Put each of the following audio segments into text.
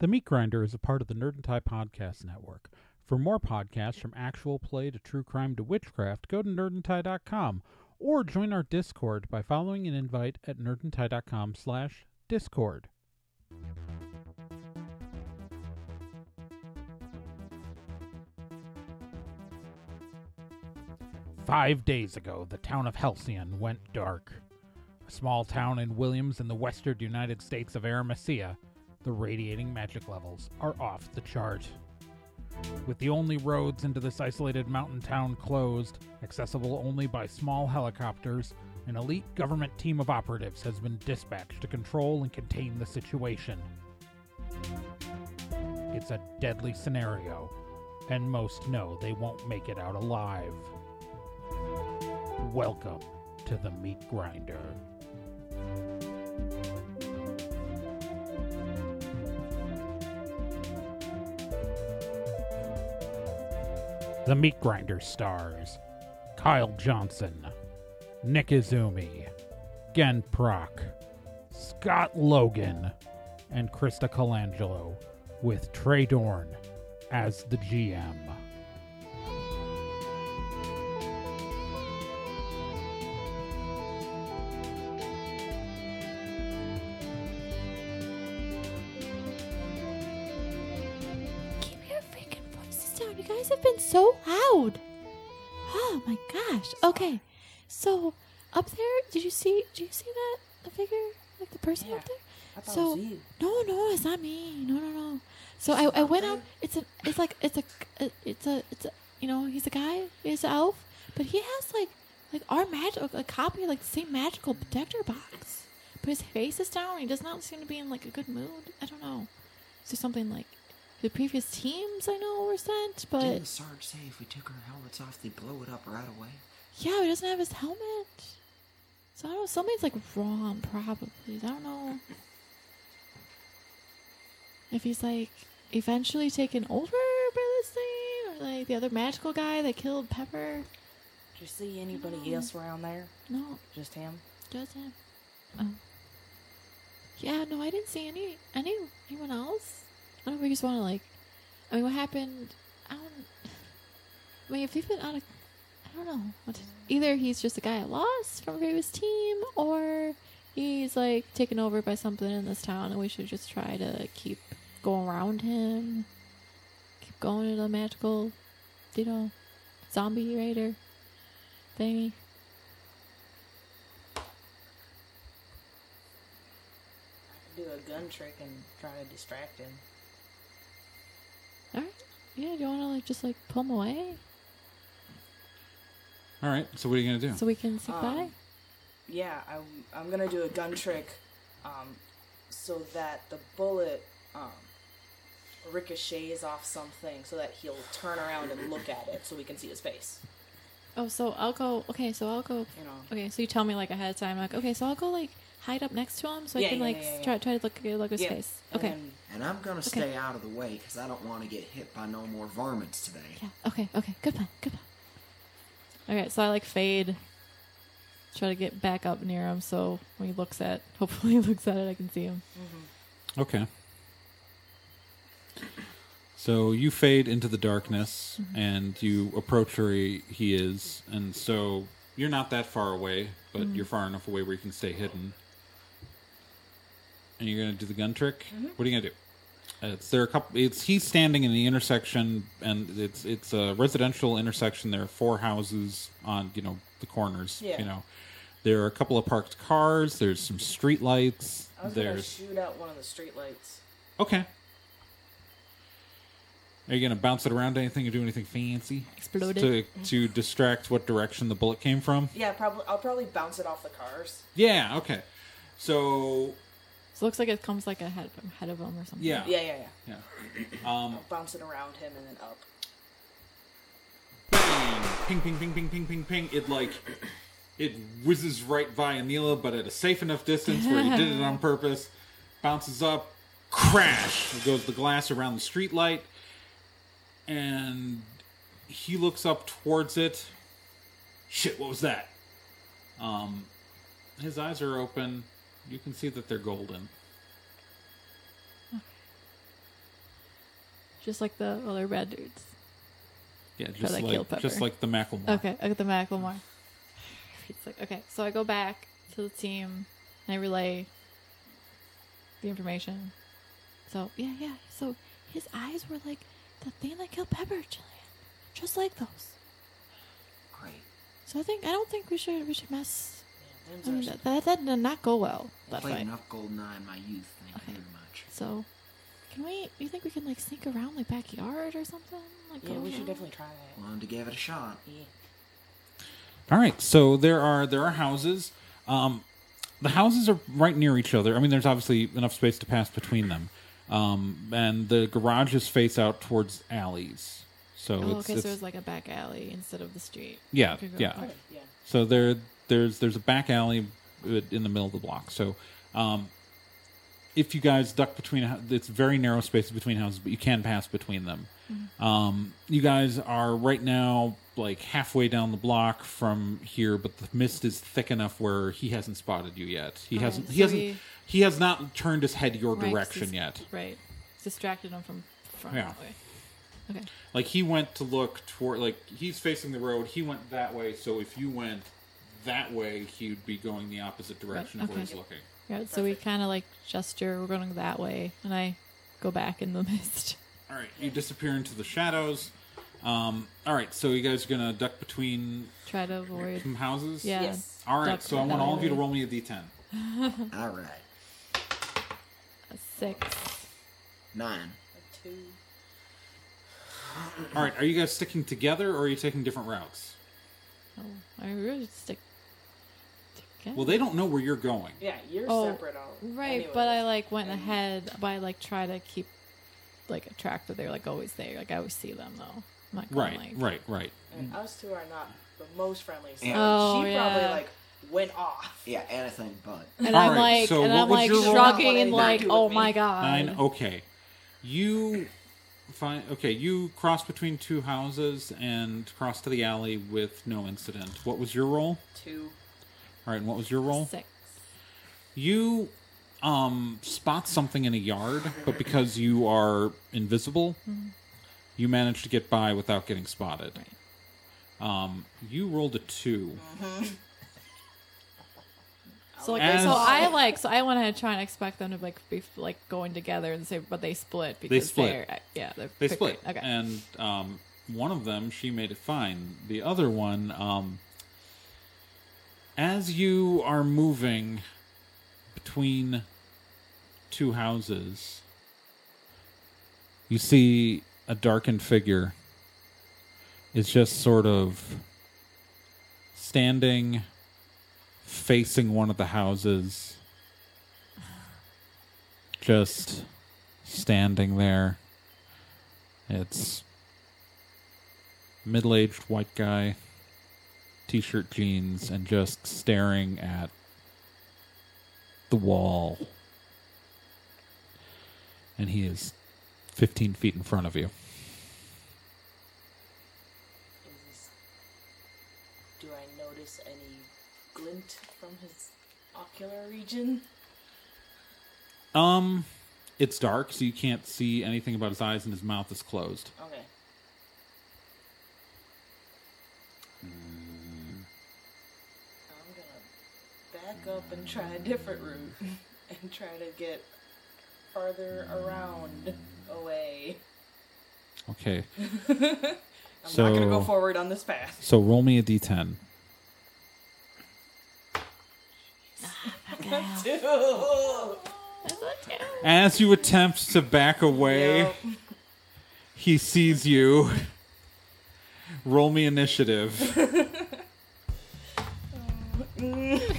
The Meat Grinder is a part of the Nerd and Tie Podcast Network. For more podcasts from actual play to true crime to witchcraft, go to nerdandtie.com or join our Discord by following an invite at nerdandtie.com slash discord. Five days ago, the town of Halcyon went dark. A small town in Williams in the western United States of Aramesia, the radiating magic levels are off the chart. With the only roads into this isolated mountain town closed, accessible only by small helicopters, an elite government team of operatives has been dispatched to control and contain the situation. It's a deadly scenario, and most know they won't make it out alive. Welcome to the Meat Grinder. The Meat Grinder stars Kyle Johnson, Nick Izumi, Gen Proc, Scott Logan, and Krista Colangelo, with Trey Dorn as the GM. Gosh. Okay. So up there, did you see did you see that the figure? Like the person Yeah. up there? I thought So it was you. no, no, it's not me. No, no, no. So I, I went out. It's a, it's like, it's a, uh, it's a, it's a, you know, he's a guy. He's an elf, but he has like, like our magic, a copy, like the same magical protector box. But his face is down. He does not seem to be in like a good mood. I don't know. Is there something like the previous teams I know were sent, but Didn't Sarge say if we took our helmets off, they'd blow it up right away? Yeah, he doesn't have his helmet. So I don't know. Something's like wrong, probably. I don't know if he's like eventually taken over by this thing, or like the other magical guy that killed Pepper. Did you see anybody No. else around there? No, Just him? just him. Oh. Yeah, no, I didn't see any any anyone else. I don't know if we just want to like. I mean, what happened? I don't. I mean, if he's been out of, I don't know. What either he's just a guy I lost from a previous team, or he's like taken over by something in this town, and we should just try to keep going around him. Keep going to the magical, you know, zombie raider thingy. I could do a gun trick and try to distract him. All right. Yeah, do you want to like just like pull him away All right. So what are you gonna do? so we can say Um, bye? Yeah, I'm, I'm gonna do a gun trick um, so that the bullet um, ricochets off something so that he'll turn around and look at it so we can see his face. Oh, so I'll go. Okay, so I'll go. You know? Okay, so you tell me like ahead of time. Like, okay, so I'll go like hide up next to him so I can yeah, like yeah, yeah, try yeah. try to look look at his Yeah, face. and Okay. then- And I'm gonna stay out of the way because I don't want to get hit by no more varmints today. Yeah. Okay. Okay. Good plan. Good plan. Okay, so I like fade. Try to get back up near him so when he looks at, hopefully he looks at it, I can see him. Mm-hmm. Okay. So you fade into the darkness mm-hmm. and you approach where he, he is, and so you're not that far away, but mm-hmm. you're far enough away where you can stay hidden. And you're gonna do the gun trick. What are you gonna do? Uh, It's there are a couple. It's he's standing in the intersection, and it's it's a residential intersection. There are four houses on you know the corners. Yeah. You know, there are a couple of parked cars. There's some street lights. I was gonna There's shoot out one of the street lights. Okay. Are you gonna bounce it around anything or do anything fancy? Explode to it. to distract what direction the bullet came from? Yeah, probably. I'll probably bounce it off the cars. Yeah. Okay. So So it looks like it comes like ahead of him, ahead of him or something. yeah. Yeah, yeah, yeah. Yeah. Um. Bounce it around him and then up. Bang! Ping, ping, ping, ping, ping, ping, ping. It like it whizzes right by Anila, but at a safe enough distance where he did it on purpose. Bounces up, crash. It goes the glass around the street light, and he looks up towards it. Shit! What was that? Um, his eyes are open. You can see that they're golden. just like the other bad dudes. Yeah, just that like just like the Macklemore. Okay, I got the Macklemore. It's like okay, so I go back to the team and I relay the information. So yeah, yeah. So his eyes were like the thing that killed Pepper, Jillian, just like those. Great. So I think I don't think we should we should mess. Yeah, I mean that that, that did not go well that Played fight. enough GoldenEye in my youth. Thank Okay. you very much. So can we? You think we can like sneak around like backyard or something? Like yeah, go we should definitely try that. Willing to give it a shot. Yeah. All right, so there are there are houses. Um, the houses are right near each other. I mean, there's obviously enough space to pass between them, um, and the garages face out towards alleys. So Oh, it's, okay. it's So it's like a back alley instead of the street. Yeah, yeah. okay. Okay, yeah. so there there's there's a back alley in the middle of the block. So um, if you guys duck between, it's very narrow spaces between houses, but you can pass between them. Um, you guys are right now like halfway down the block from here, but the mist is thick enough where he hasn't spotted you yet. He Okay, hasn't. He so hasn't. he- He has not turned his head your Right, direction yet. Right. Distracted him from from Yeah. Okay. Like he went to look toward. Like he's facing the road. He went that way. So if you went that way, he'd be going the opposite direction of where okay. he's looking. Yeah, so we kind of like gesture, we're going that way, and I go back in the mist. All right, you disappear into the shadows. Um, all right, so you guys are gonna duck between Try to avoid. some houses. Yeah. Yes. All right, duck so I want all of you to roll me a d10. All right. A six. Nine. A two. All right, are you guys sticking together or are you taking different routes? Oh, I really stick. Together. Well, they don't know where you're going. Yeah, you're Oh, separate out. Right, anyway. but I like went And- ahead, but I like try to keep like a track that they're like always there. Like I always see them though. I'm not going, Right, like, right, right. And mm. us two are not the most friendly. So Yeah. Oh, she yeah. probably like went off. Yeah, anything but. And All I'm right, like, so and I'm like your shrugging and like, do oh with oh me. my god. Nine. Okay, you fine. Okay, you cross between two houses and cross to the alley with no incident. What was your role? Two. All right, and what was your roll? Six. You um spot something in a yard, but because you are invisible, you manage to get by without getting spotted. Right. Um, you rolled a two. So like, As- so I like, so I went ahead to try and expect them to like be like going together and say, but they split because split. They're, yeah, they're They split, Okay. and um, one of them she made it fine. The other one, um, as you are moving between two houses, you see a darkened figure is just sort of standing facing one of the houses just standing there. It's middle-aged white guy t-shirt jeans and just staring at the wall and he is 15 feet in front of you Is this, do I notice any glint from his ocular region? Um, it's dark, so you can't see anything about his eyes, and his mouth is closed. Okay. I'm gonna back up and try a different route and try to get farther around away. Okay, I'm not gonna go forward on this path. so roll me a d10. As you attempt to back away, Yep. he sees you. Roll me initiative. Mm.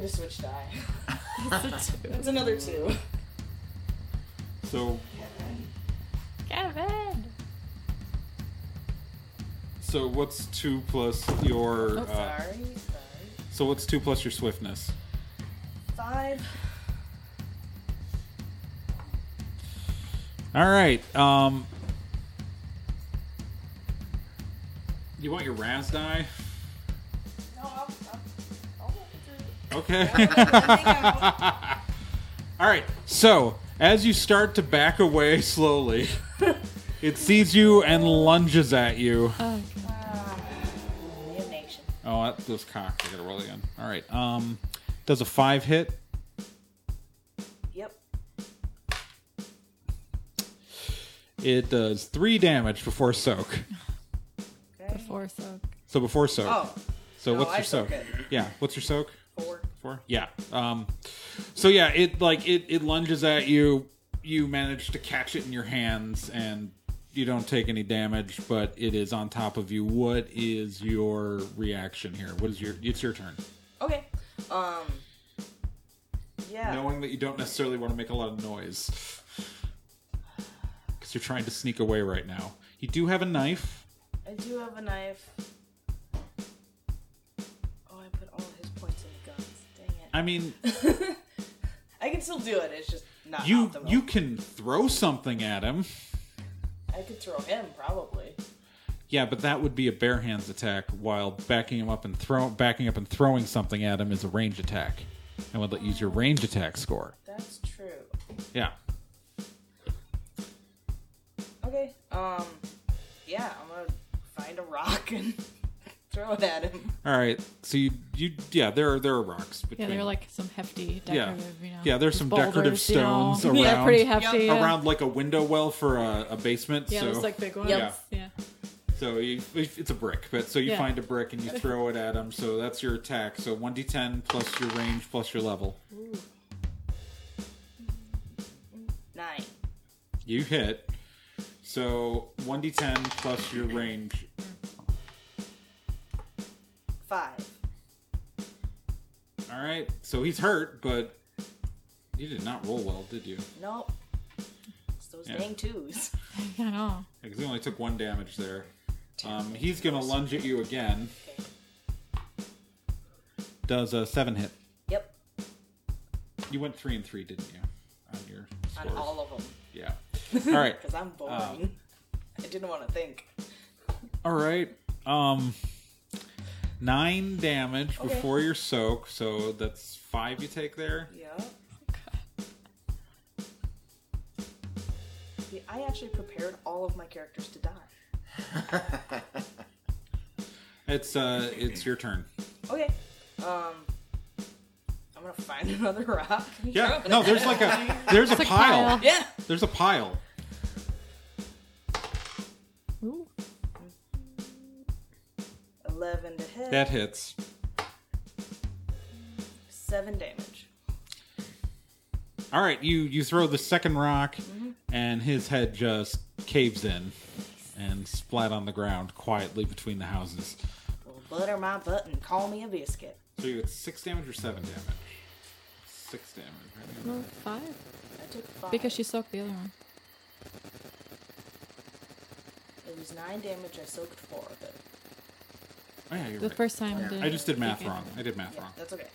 I need to switch die. That's another two. So, Kevin. so what's two plus your? Oh, Uh, sorry, sorry. so what's two plus your swiftness? Five. All right. Um, you want your Raz die? No, I'll, I'll, I'll walk Okay. All right. So as you start to back away slowly, It sees you and lunges at you. Oh, Damnation. Oh, that was cocked. I gotta roll again. All right. Um, does a five hit? Yep. It does three damage before soak. Okay. before soak. So before soak. Oh, so no, what's I your soak? soak it. Yeah. What's your soak? Four. Yeah. Um. So yeah, it like it it lunges at you. You manage to catch it in your hands, and you don't take any damage, but it is on top of you. What is your reaction here? What is your? It's your turn. Okay. Um. Yeah. knowing that you don't necessarily want to make a lot of noise because you're trying to sneak away right now. You do have a knife. I do have a knife. I mean, I can still do it. It's just not you optimal. you can throw something at him. I could throw him probably. Yeah, but that would be a bare hands attack, while backing him up and throw backing up and throwing something at him is a range attack. And would let use your range attack score. That's true. Yeah. Okay. Um. Yeah, I'm gonna find a rock and throw it at him. All right. So you you yeah there are there are rocks Yeah, between they're like some hefty Yeah. you know. Yeah, there's some boulders, decorative you know. stones Yeah, around- pretty hefty. Yep. Around like a window well for a, a basement. yeah so those like big ones. Yep. Yeah. So you, it's a brick, but so you Yeah. find a brick and you throw it at him. So that's your attack. So one d10 plus your range plus your level. Nine. You hit. So one d10 plus your range. Five. All right. So he's hurt, but you did not roll well, did you? Nope. It's those Yeah. dang twos. I know. Because he only took one damage there. Um, he's gonna lunge at you again. Okay. Does a seven hit? Yep. You went three and three, didn't you? On your On all of them. Yeah. All right. Because I'm boring. I didn't want to think. All right. Um, nine damage Okay. before your soak, so that's five you take there. Yep. See, I actually prepared all of my characters to die. It's uh, it's your turn. Okay. Um. I'm gonna find another rock. Yeah. No, there's like a there's a It's a pile. pile. Yeah. There's a pile. Eleven to hit. That hits. Seven damage. All right, you you throw the second rock, Mm-hmm. and his head just caves in and splat on the ground quietly between the houses. Well, butter my butt and call me a biscuit. So you get six damage or seven damage. Six damage. right? No, five. I took five. Because she soaked the other one. It was nine damage. I soaked four of it. Oh yeah, you're The right. first time. Yeah. didn't I just did math wrong. I did math Yeah, wrong. that's okay.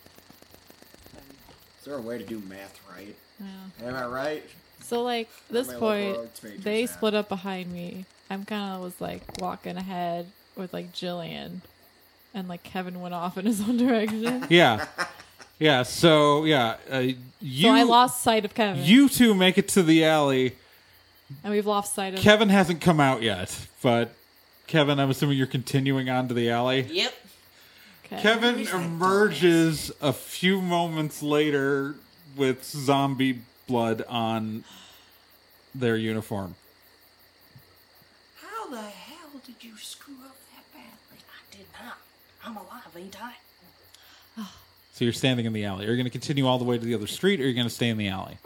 Is there a way to do math right? Yeah. Am I right? So like this my point, liberal arts major they sat. split up behind me. I'm kind of was like walking ahead with like Jillian, and like Kevin went off in his own direction. Yeah, yeah. So yeah, uh, you so I lost sight of Kevin. you two make it to the alley. and we've lost sight of. Kevin hasn't come out yet, but Kevin, I'm assuming you're continuing on to the alley. Yep. Okay. Kevin emerges a few moments later with zombie blood on their uniform. How the hell did you screw up that badly? I did not. I'm alive, ain't I? So you're standing in the alley. Are you going to continue all the way to the other street, or are you going to stay in the alley?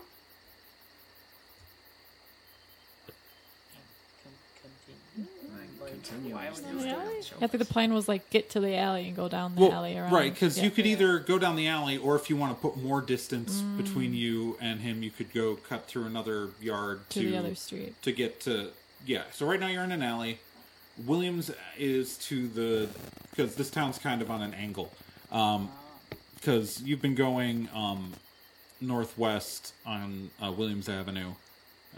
Continue. Why would you stay I think the plan was like get to the alley and go down the Well, alley around. right, because Yeah. you could either go down the alley, or if you want to put more distance between you and him, you could go cut through another yard to the other street. to get to yeah so right now you're in an alley williams is to the because this town's kind of on an angle um because you've been going um northwest on uh, williams avenue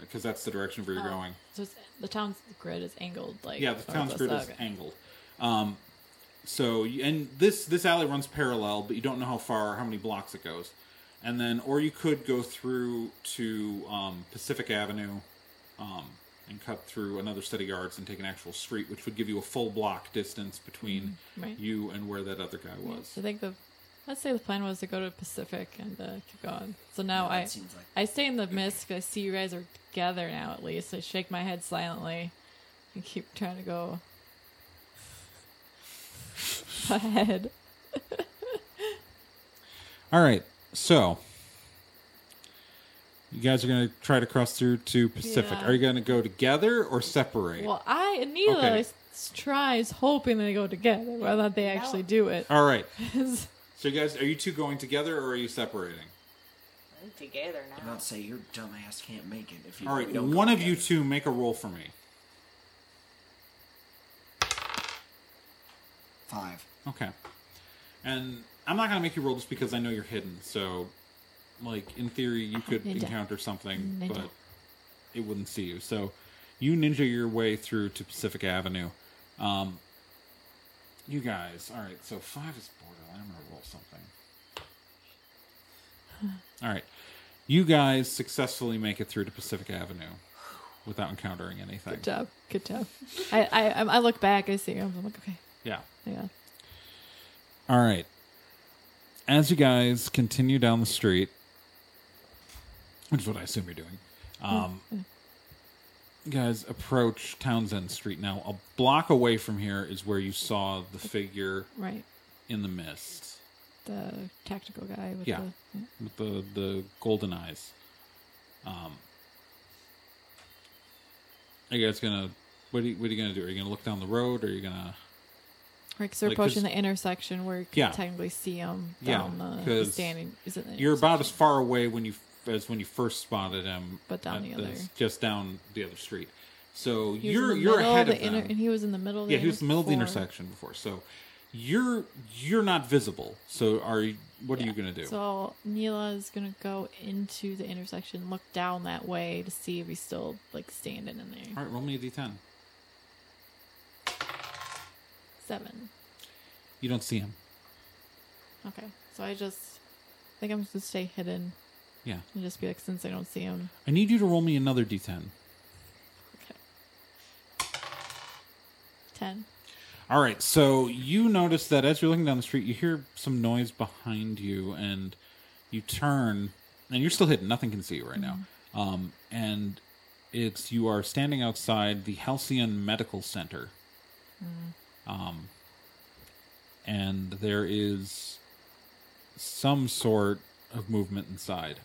because that's the direction where you're Oh. going So it's, the town's grid is angled like. yeah the town's grid is okay. angled um so you- and this this alley runs parallel but you don't know how far how many blocks it goes and then or you could go through to um, pacific avenue um, and cut through another set of yards and take an actual street, which would give you a full block distance between Mm, right. you and where that other guy was. I think the let's say the plan was to go to Pacific and uh, keep going. So now Yeah, that I seems like- I stay in the mist 'cause I see you guys are together now. At least I shake my head silently and keep trying to go ahead. All right, so you guys are going to try to cross through to Pacific. Yeah. Are you going to go together or separate? Well, I Anila Okay. s- tries hoping they go together, whether or not they actually do it. All right. So you guys, are you two going together or are you separating? I'm together I'm now. not say your dumbass can't make it if you. All right, don't one of you together. two make a roll for me. Five. Okay. And I'm not going to make you roll just because I know you're hidden. So, like, in theory, you could Ninja. encounter something, Ninja. but it wouldn't see you. So, you ninja your way through to Pacific Avenue. Um, you guys, all right, so five is borderline. I'm going to roll something. All right. You guys successfully make it through to Pacific Avenue without encountering anything. Good job. Good job. I, I I look back. I see him. I'm like, okay, Yeah. yeah. All right. As you guys continue down the street, which is what I assume you're doing, um, you guys approach Townsend Street. Now, a block away from here is where you saw the figure Right. in the mist The tactical guy with Yeah. the with the, the golden eyes. Um, are you guys gonna? What are you, what are you gonna do? Are you gonna look down the road? Or are you gonna? Right, because they're Like, approaching the intersection where you can Yeah. technically see him Yeah, down the 'cause standing. Is it the You're about as far away when you as when you first spotted him, But down at the other- just down the other street. So He you're you're ahead the of them. inter- and he was in the middle. Of the yeah, he was in the middle of the intersection before. So you're you're not visible. So are you? What are you gonna do? So Neela is gonna go into the intersection, look down that way to see if he's still like standing in there. All right, roll me a d10. Seven. You don't see him. Okay, so I just think I'm just gonna stay hidden Yeah, and just be like, since I don't see him. I need you to roll me another d10. Okay. Ten. All right, so you notice that as you're looking down the street, you hear some noise behind you, and you turn, and you're still hidden. Nothing can see you right now. Um, and it's you are standing outside the Halcyon Medical Center. Um, and there is some sort of movement inside.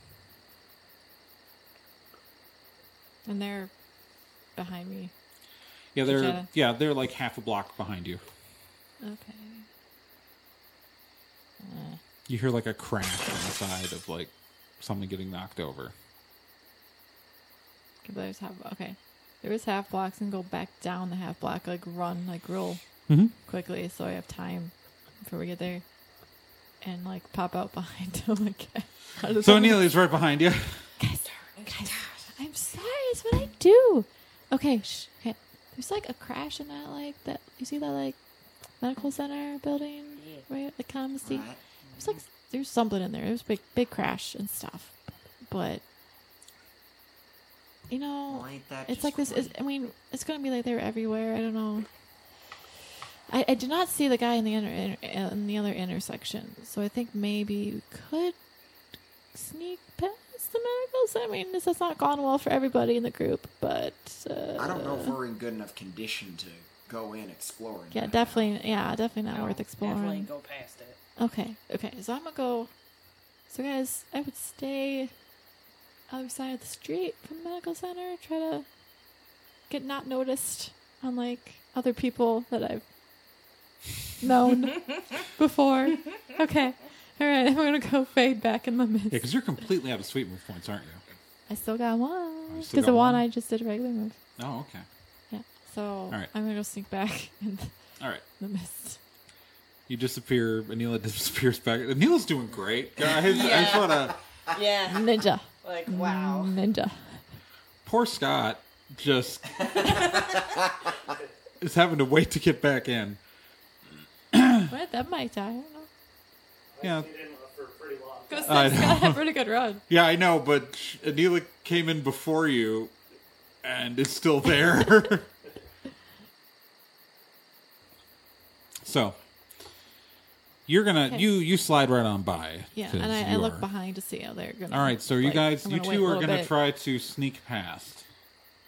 And they're behind me. Yeah, they're Okay. yeah they're like half a block behind you. Okay. You hear like a crash on the side of like something getting knocked over. Okay, but there's half. Okay, there is half blocks and go back down the half block, like run, like roll Mhm. quickly, so I have time before we get there, and like pop out behind again. How does So that- right behind you. guys, guys, I'm sorry. It's what I do. Okay, shh. Okay, there's like a crash in that, like that. You see that, like medical center building, right? Like Common Right. There's like there's something in there. There's big big crash and stuff, but you know, Well, it's like this. Is. I mean, it's gonna be like they're everywhere. I don't know. I, I did not see the guy in the inter, in, in the other intersection, so I think maybe we could sneak past the medical. I mean, this has not gone well for everybody in the group, but uh, I don't know if we're in good enough condition to go in exploring. Yeah, that. definitely. Yeah, definitely not No, worth exploring. Definitely go past it. Okay, okay. So I'm gonna go. So guys, I would stay other side of the street from the medical center. Try to get not noticed, unlike other people that I've known before. Okay, all right. I'm gonna go fade back in the mist. Yeah, because you're completely out of sweet move points, aren't you? I still got one oh, you because still the got one one? I just did a regular move. Oh, okay. Yeah. So right. I'm gonna go sneak back in All right. the mist. You disappear. Anila disappears back. Anila's doing great, guys. I just want to. Yeah. Ninja. Like wow. Ninja. Poor Scott just is having to wait to get back in. What? That might die. I don't know. Yeah, Stayed in for pretty long. Go I Scott had a pretty good run. yeah, I know, but Anila came in before you, and it's still there. so you're gonna Okay. you you slide right on by. Yeah, 'cause and I, I you look are- behind to see how they're gonna. All right, so you like, guys, I'm you gonna wait two a are little gonna bit. try to sneak past.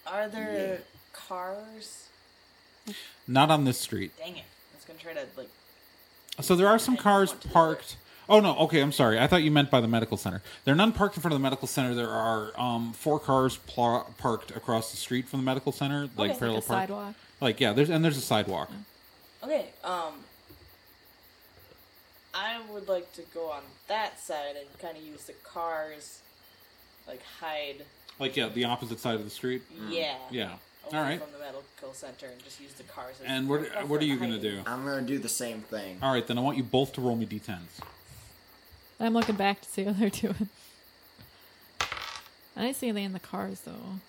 Are there cars? Not on this street. Dang it! I was gonna try to like. So there are some cars want to do parked. Oh no, okay, I'm sorry. I thought you meant by the medical center. There are none parked in front of the medical center. There are um, four cars pl- parked across the street from the medical center, like Okay. parallel Like a park. sidewalk. Like yeah, there's and there's a sidewalk. Okay. Um. I would like to go on that side and kind of use the cars, like hide. Like yeah, the opposite side of the street. Yeah. Yeah. Away All right. From the medical center and just use the cars. As And what what are you gonna do? I'm gonna do the same thing. All right, then I want you both to roll me d10s. I'm looking back to see what they're doing. I didn't see anything in the cars though.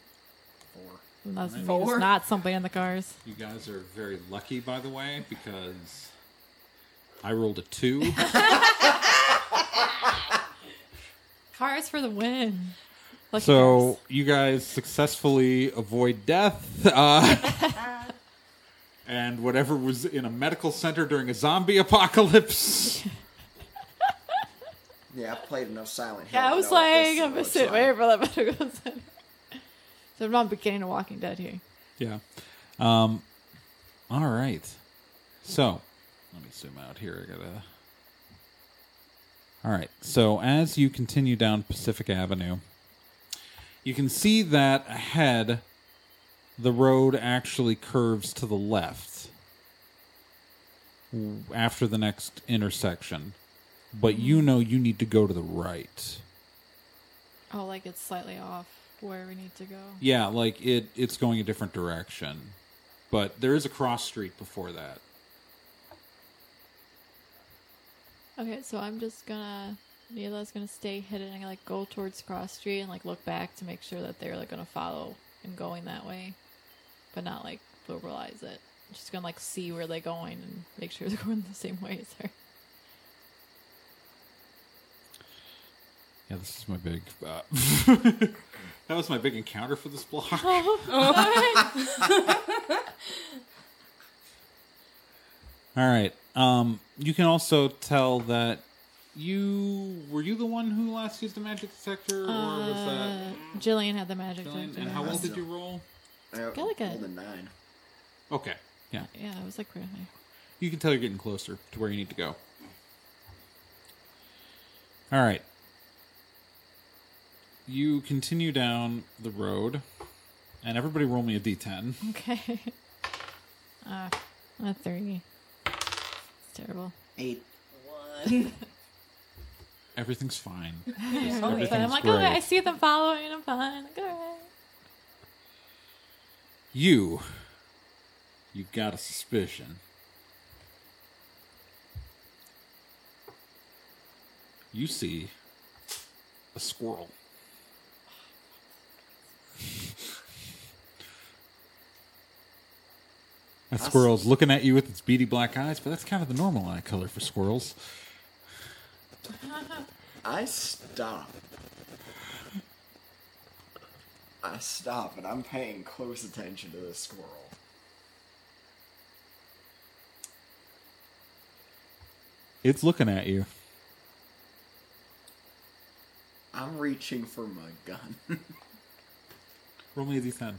Four. Unless maybe Four? there's not something in the cars. You guys are very lucky, by the way, because I rolled a two. Cars for the win. Lucky So you guys successfully avoid death, uh, and whatever was in a medical center during a zombie apocalypse. Yeah, I've played enough Silent Hill. yeah, I was like, I'm looks sitting like. waiting for that medical center. So I'm not beginning of Walking Dead here. Yeah. Um. All right. So let me zoom out here. I gotta. All right. So as you continue down Pacific Avenue, you can see that ahead, the road actually curves to the left after the next intersection, but you mm-hmm. know you need to go to the right. Oh, like it's slightly off where we need to go. Yeah, like it it's going a different direction. But there is a cross street before that. Okay, so I'm just gonna Neela's gonna stay hidden and like go towards Cross Street and like look back to make sure that they're like gonna follow and going that way, but not like verbalize it. Just gonna like see where they're going and make sure they're going the same way as her. Yeah, this is my big uh, That was my big encounter for this block. All right. Um you can also tell that you were you the one who last used the magic detector or was Uh, that Jillian had the magic Jillian? detector. And how well did you roll? I Got like a- rolled a nine. Okay. Yeah. Yeah, it was like really. You can tell you're getting closer to where you need to go. All right. You continue down the road, and everybody roll me a d10. Okay. Ah, a three. It's terrible. Eight. One. Everything's fine. But Everything's I'm like, great. okay, I see them following. I'm fine. Like, all right. You, you've got a suspicion. You see a squirrel. That squirrel's looking at you with its beady black eyes, but that's kind of the normal eye color for squirrels. I stop. I stop, and I'm paying close attention to the squirrel. It's looking at you. I'm reaching for my gun. Roll me a d10.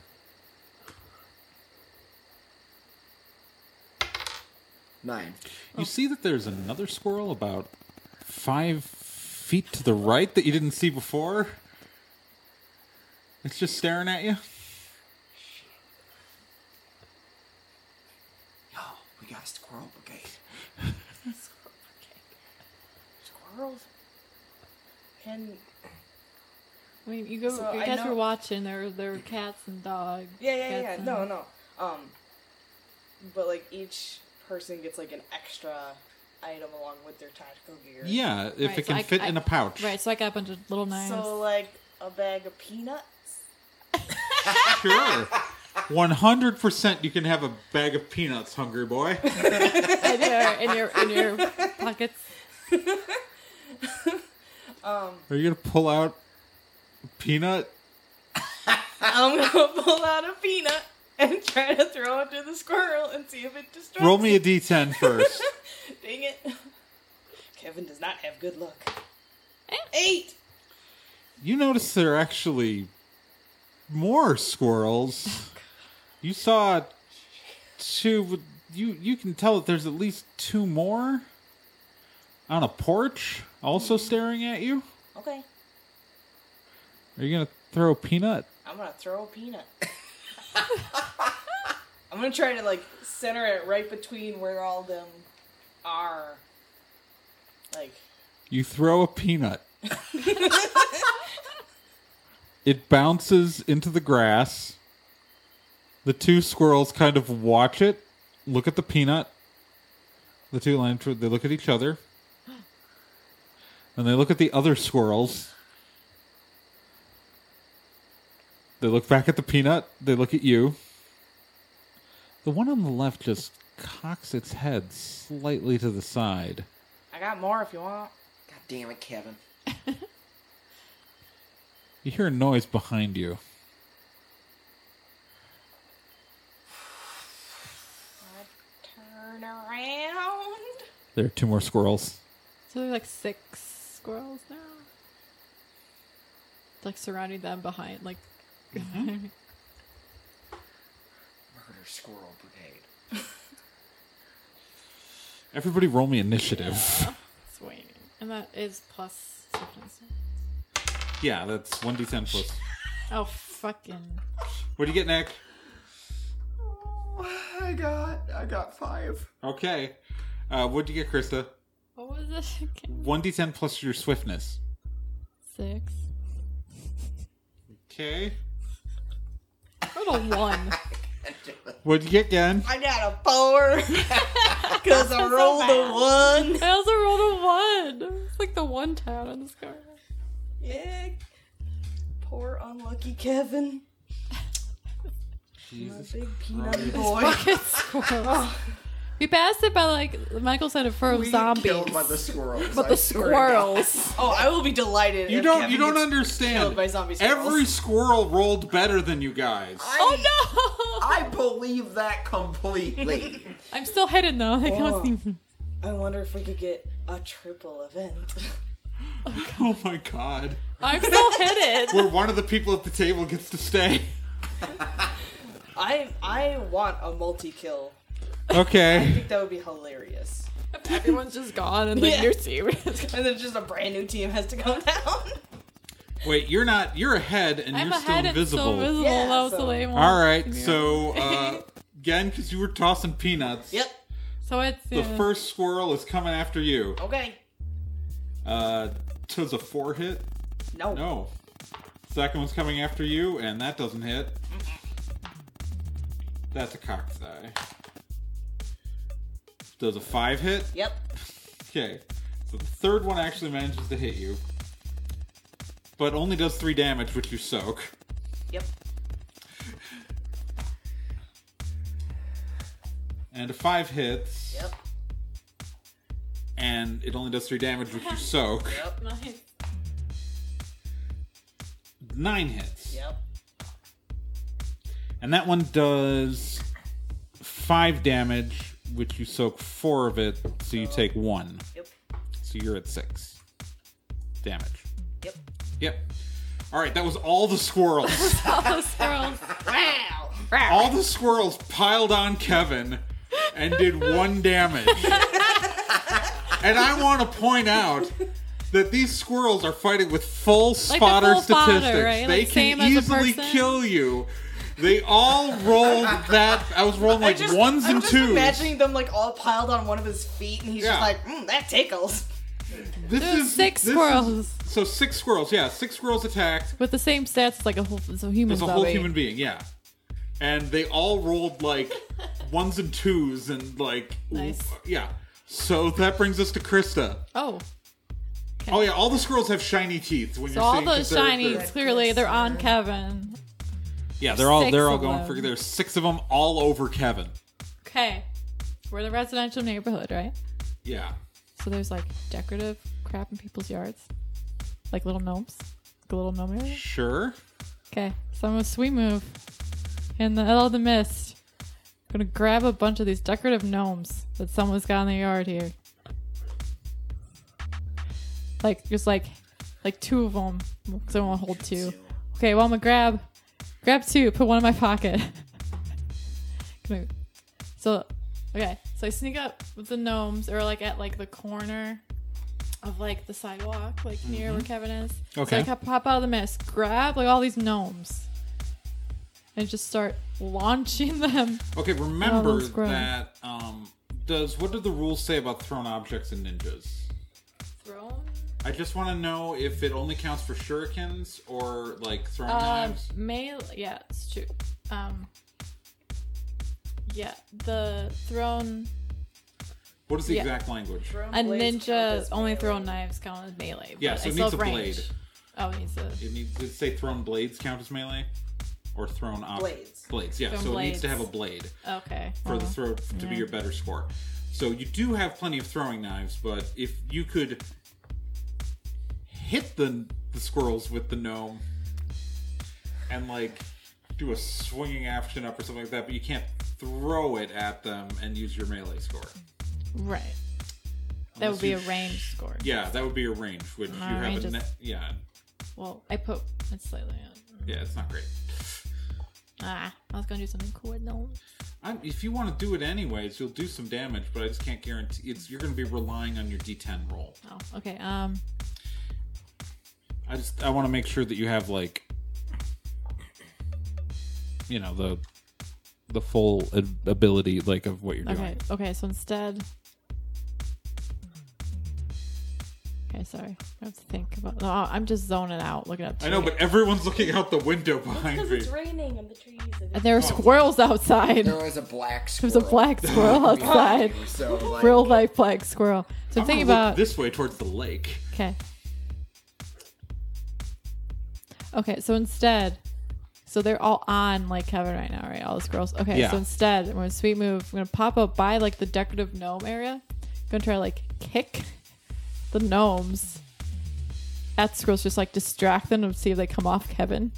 Nine. You oh. see that there's another squirrel about five feet to the right that you didn't see before. It's just staring at you. Yo, we got a squirrel brigade. Squirrels. Can I mean, you go. So you I guys know- were watching. There, were- there were cats and dogs. yeah yeah yeah cats and- no no um, but like each person gets like an extra item along with their tactical gear. Yeah, if Right, it so can I- fit I- in a pouch. Right, so I got a bunch of little knives. So like a bag of peanuts. Sure. 100% you can have a bag of peanuts, hungry boy. in your in your in your pockets. Um, Are you going to pull out a peanut? I'm gonna pull out a peanut and try to throw it to the squirrel and see if it distracts. Roll me a it. d10 first. Dang it. Kevin does not have good luck. Eh. Eight. you notice there are actually more squirrels. You saw two. You you can tell that there's at least two more on a porch, also staring at you. Okay. Are you gonna throw a peanut? I'm gonna throw a peanut. I'm gonna try to like center it right between where all them are. Like, You throw a peanut. it bounces into the grass. The two squirrels kind of watch it, look at the peanut. The two lions, they look at each other. And they look at the other squirrels. They look back at the peanut. They look at you. The one on the left just cocks its head slightly to the side. I got more if you want. God damn it, Kevin. You hear a noise behind you. Turn around. There are two more squirrels. So there's like six squirrels now. It's Like surrounding them behind, like. Mm-hmm. Murder Squirrel Brigade. Everybody roll me initiative. Swing. And that is plus swiftness. Yeah, that's 1d10 plus. Oh, fucking. What do you get, Nick? I got, I got five. Okay. Uh, what'd you get, Krista? What was this again? 1d10 plus your swiftness. Six. Okay. What a one. What'd you get, Gen? I got a four. Because I rolled a one. I also rolled a one. It's like the one town on this scar. Yeah. Poor unlucky Kevin. My big peanut boy. Fucking squirrels. We passed it by like Michael said it for We get zombies. killed by the squirrels. but I the swear to God. squirrels. Oh, I will be delighted. You if don't Kevin you don't gets understand. killed by zombie squirrels. Every squirrel rolled better than you guys. I, Oh no! I believe that completely. I'm still hidden though. They can't oh. see. I wonder if we could get a triple event. Oh my god. I'm still hidden. Where one of the people at the table gets to stay. I I want a multi kill. I think that would be hilarious. Everyone's just gone and like Yeah. your team. And then just a brand new team has to come down. Wait, you're not you're ahead and I'm you're still ahead and invisible. still invisible Yeah, though, so- so they won't All right, see so uh, again, because you were tossing peanuts, yep. so it's the yeah. first squirrel is coming after you. Okay. Uh, does a four hit? No. No. Second one's coming after you, and that doesn't hit. That's a cocked die. Does a five hit? Yep. Okay. So the third one actually manages to hit you, but only does three damage, which you soak. Yep. And a five hits, Yep. and it only does three damage, which you soak. Yep. Nice. Nine hits. Yep. And that one does five damage, which you soak four of it, so you take one. Yep. So you're at six damage. Yep. Yep. All right, that was all the squirrels. All the squirrels. Wow. all the squirrels piled on Kevin and did one damage. and I want to point out that these squirrels are fighting with full spotter full fodder, statistics. right? They Like, can as easily kill you. They all rolled that. I was rolling like I just, ones I'm and just twos. imagining them like all piled on one of his feet, and he's Yeah. just like, mm, that tickles. This There's is six this is- squirrels. so six squirrels, yeah, six squirrels attacked. With the same stats as like a whole so human It's a whole zombie. human being, yeah. And they all rolled like ones and twos and like Nice. yeah. So that brings us to Krista. Oh. Oh yeah, all the squirrels have shiny teeth. When So you're all seeing, 'cause those they're- shinies, clearly they're on Kevin. Yeah, they're all they're all going them. for. There's six of them all over Kevin. Okay. We're a residential neighborhood, right? Yeah, So there's like decorative crap in people's yards. Like little gnomes. Like a little gnome area. sure. Okay, so I'm gonna sweet move in the middle of the mist. I'm gonna grab a bunch of these decorative gnomes that someone's got in the yard here. Like, just like, like two of them, because I want to hold two. Okay, well I'm gonna grab, grab two, put one in my pocket. Gonna- so, okay, so I sneak up with the gnomes, or like at like the corner of like the sidewalk, like near where Kevin is. Okay. So I ca- pop out of the mist, grab like all these gnomes, and just start launching them. Okay, remember that's great. that. Um, does what do the rules say about thrown objects and ninjas? Throw I just want to know if it only counts for shurikens or like throwing Um, knives. melee. Yeah, it's true. Um, yeah, the thrown What is the yeah. exact language? a ninja only melee. thrown knives count as melee. Yeah, so it still needs a have blade. Oh, it needs a. It needs to say thrown blades count as melee, or thrown ob- Blades. Blades, yeah. Thrown so it needs to have a blade Okay. for the well, throw to be your better score. So you do have plenty of throwing knives, but if you could hit the the squirrels with the gnome and like do a swinging action up or something like that, but you can't throw it at them and use your melee score. Right. That would be a sh- range score. Yeah, that would be a range, which you have a net. Yeah, Well, I put it slightly. On. yeah, it's not great. Ah, I was gonna do something cool with no. I'm, if you want to do it anyways, you'll do some damage, but I just can't guarantee. It's you're going to be relying on your D10 roll. Oh, okay. Um, I just I want to make sure that you have like, you know the the full ability like of what you're doing. okay. Okay. So instead, okay. Sorry, I have to think about. No, I'm just zoning out, looking up. I know, but everyone's looking out the window behind Because me. it's raining and the trees. And And there are squirrels outside. There was a black squirrel There's squirrel. a black squirrel outside. So like, Real life black squirrel. So I'm I'm thinking gonna look about. this way towards the lake. Okay. Okay, so instead, so they're all on like Kevin right now, right? All the girls. Okay, Yeah. so instead, I'm gonna sweet move. I'm gonna pop up by like the decorative gnome area. I'm gonna try like kick the gnomes at squirrels, just like distract them and see if they come off Kevin.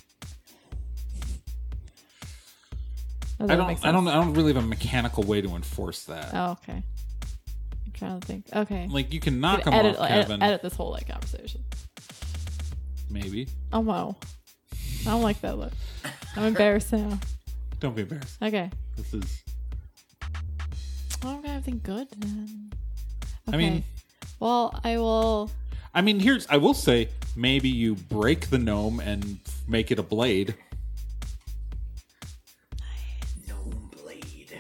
Does I that make don't I don't? I don't really have a mechanical way to enforce that. Oh, okay. I'm trying to think. Okay. Like you can knock Could them edit, off, edit, Kevin. edit this whole like conversation. Maybe. Oh wow. I don't like that look. I'm embarrassed now. Don't be embarrassed. Okay. This is. I don't have anything good then. I mean- Okay. well, I will. I mean, here's. I will say, maybe you break the gnome and make it a blade. gnome blade.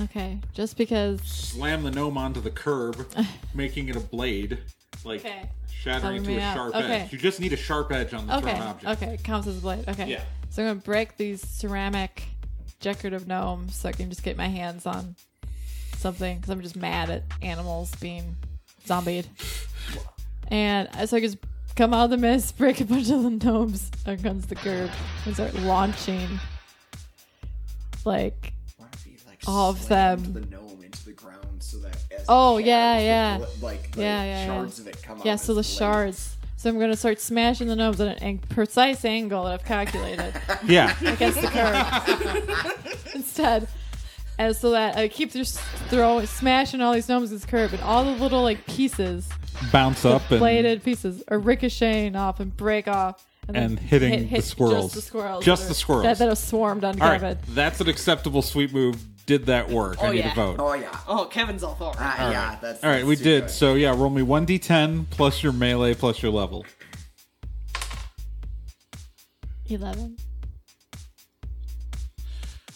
Okay, just because. Slam the gnome onto the curb, making it a blade, like Okay. shattering Help to a out. sharp Okay. edge. You just need a sharp edge on the Okay. thrown object. Okay. It counts as a blade. Okay. Yeah. So I'm gonna break these ceramic decorative gnomes so I can just get my hands on something because I'm just mad at animals being zombied. And so I just come out of the mist, break a bunch of the gnomes against the curb, and start launching like Why if you, like, All of slammed them. The gnome into the ground so that as Oh, it yeah, shatters, the yeah. like the Yeah, yeah, yeah. shards of it come out. Yeah, so the blades. shards. So I'm gonna start smashing the gnomes at an precise angle that I've calculated Yeah. against the curb. Instead, and so that I keep just throwing, smashing all these gnomes against the curb, and all the little like pieces, Bounce up and bladed pieces, are ricocheting off and break off, and, And hitting hit- the squirrels. Just the squirrels. Just that the squirrels. that, that have swarmed on All right, Kevin. that's an acceptable sweet move. Did that work? I Oh, need yeah. to vote. Oh yeah. Oh, Kevin's all for it. Ah, yeah, that's All right, that's we too did. good. So yeah, roll me one d10 plus your melee plus your level. Eleven.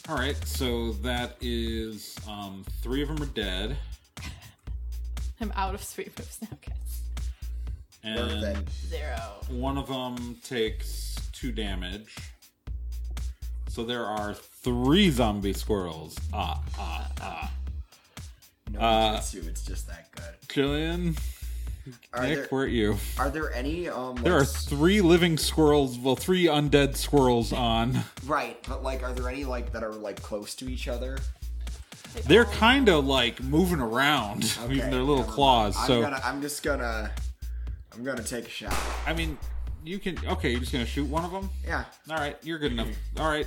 All right, so that is um, three of them are dead, I'm out of sweet moves now, guys. Worth and it. Zero. one of them takes two damage. So there are three zombie squirrels. Ah, ah, ah. No Uh, jutsu, it's just that good. Jillian, Are Nick, there where are you? are there any um There like, are three living squirrels, well, three undead squirrels on. right, but like are there any like that are like close to each other? They're kind of like moving around using their little claws. So I'm gonna I'm just gonna I'm gonna take a shot. I mean, You can. Okay, you're just gonna shoot one of them. Yeah. All right, you're good enough. All right,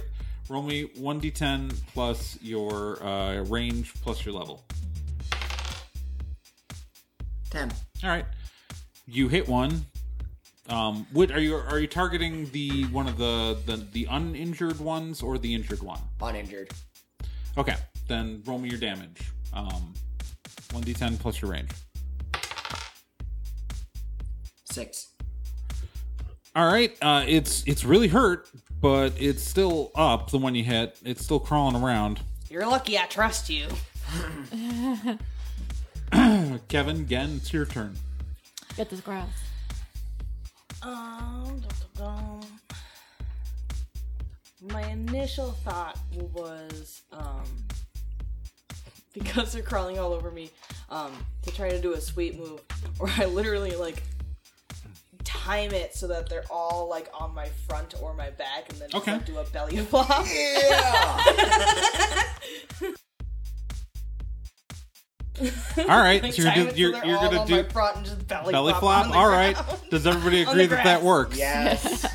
roll me one d10 plus your uh, range plus your level. Ten. All right, you hit one. Um, what are you? Are you targeting the one of the the, the uninjured ones or the injured one? Uninjured. Okay, then roll me your damage. Um, one d10 plus your range. Six. All right, uh, it's it's really hurt, but it's still up. The one you hit, it's still crawling around. You're lucky I trust you. Kevin, again, it's your turn. Get this grass. Um, dum, dum, dum. my initial thought was, um, because they're crawling all over me, um, to try to do a sweet move where I literally like time it so that they're all like on my front or my back, and then just, Okay. like, do a belly flop. Yeah. All right, Like, so you're do, it you're, they're you're all gonna on do my front and just belly, belly flop. flop. on the All right, does everybody agree that that works? Yes.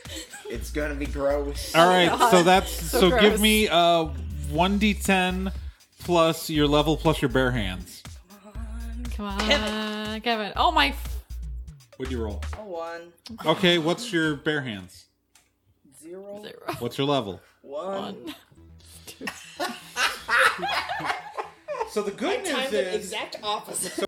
it's gonna be gross. All right, God. so that's So so, give me uh one d10 plus your level plus your bare hands. Come on, Kevin. Kevin. Oh my. F- What'd you roll? A one, Okay, what's your bare hands? zero, Zero. What's your level? one. One. So the good Timed it exact opposite.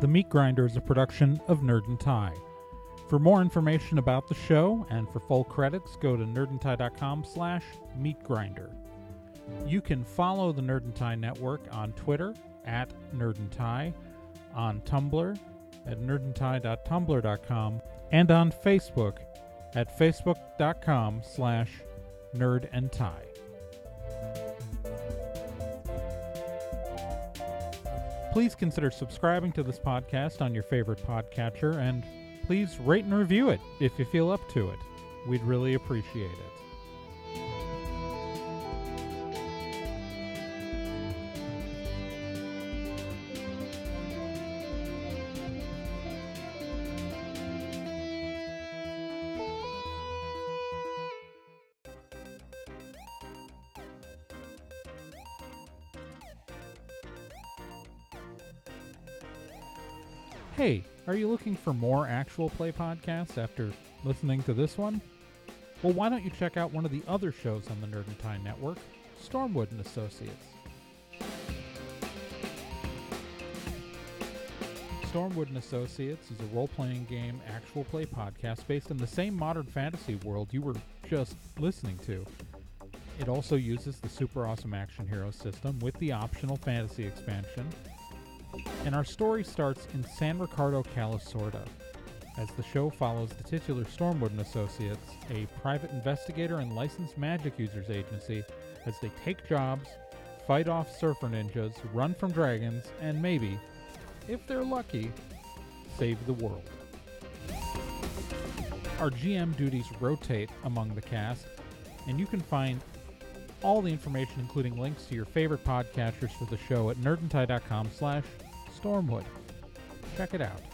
The Meat Grinder is a production of Nerd and Tie. For more information about the show and for full credits, go to nerdandtie.com slash meatgrinder. You can follow the Nerd and Tie Network on Twitter at Nerd and Tie, on Tumblr at nerdandtie.tumblr.com, and on Facebook at facebook.com slash nerd Please consider subscribing to this podcast on your favorite podcatcher and please rate and review it if you feel up to it. We'd really appreciate it. Hey, are you looking for more actual play podcasts after listening to this one? Well, why don't you check out one of the other shows on the Nerd and Tie Network, Stormwood and Associates. Stormwood and Associates is a role-playing game actual play podcast based in the same modern fantasy world you were just listening to. It also uses the super awesome action hero system with the optional fantasy expansion, and our story starts in San Ricardo, Calisorda, as the show follows the titular Stormwood and Associates, a private investigator and licensed magic users agency, as they take jobs, fight off surfer ninjas, run from dragons, and maybe, if they're lucky, save the world. Our GM duties rotate among the cast, and you can find all the information, including links to your favorite podcatchers for the show at nerdandtie.com slash stormwood. Check it out.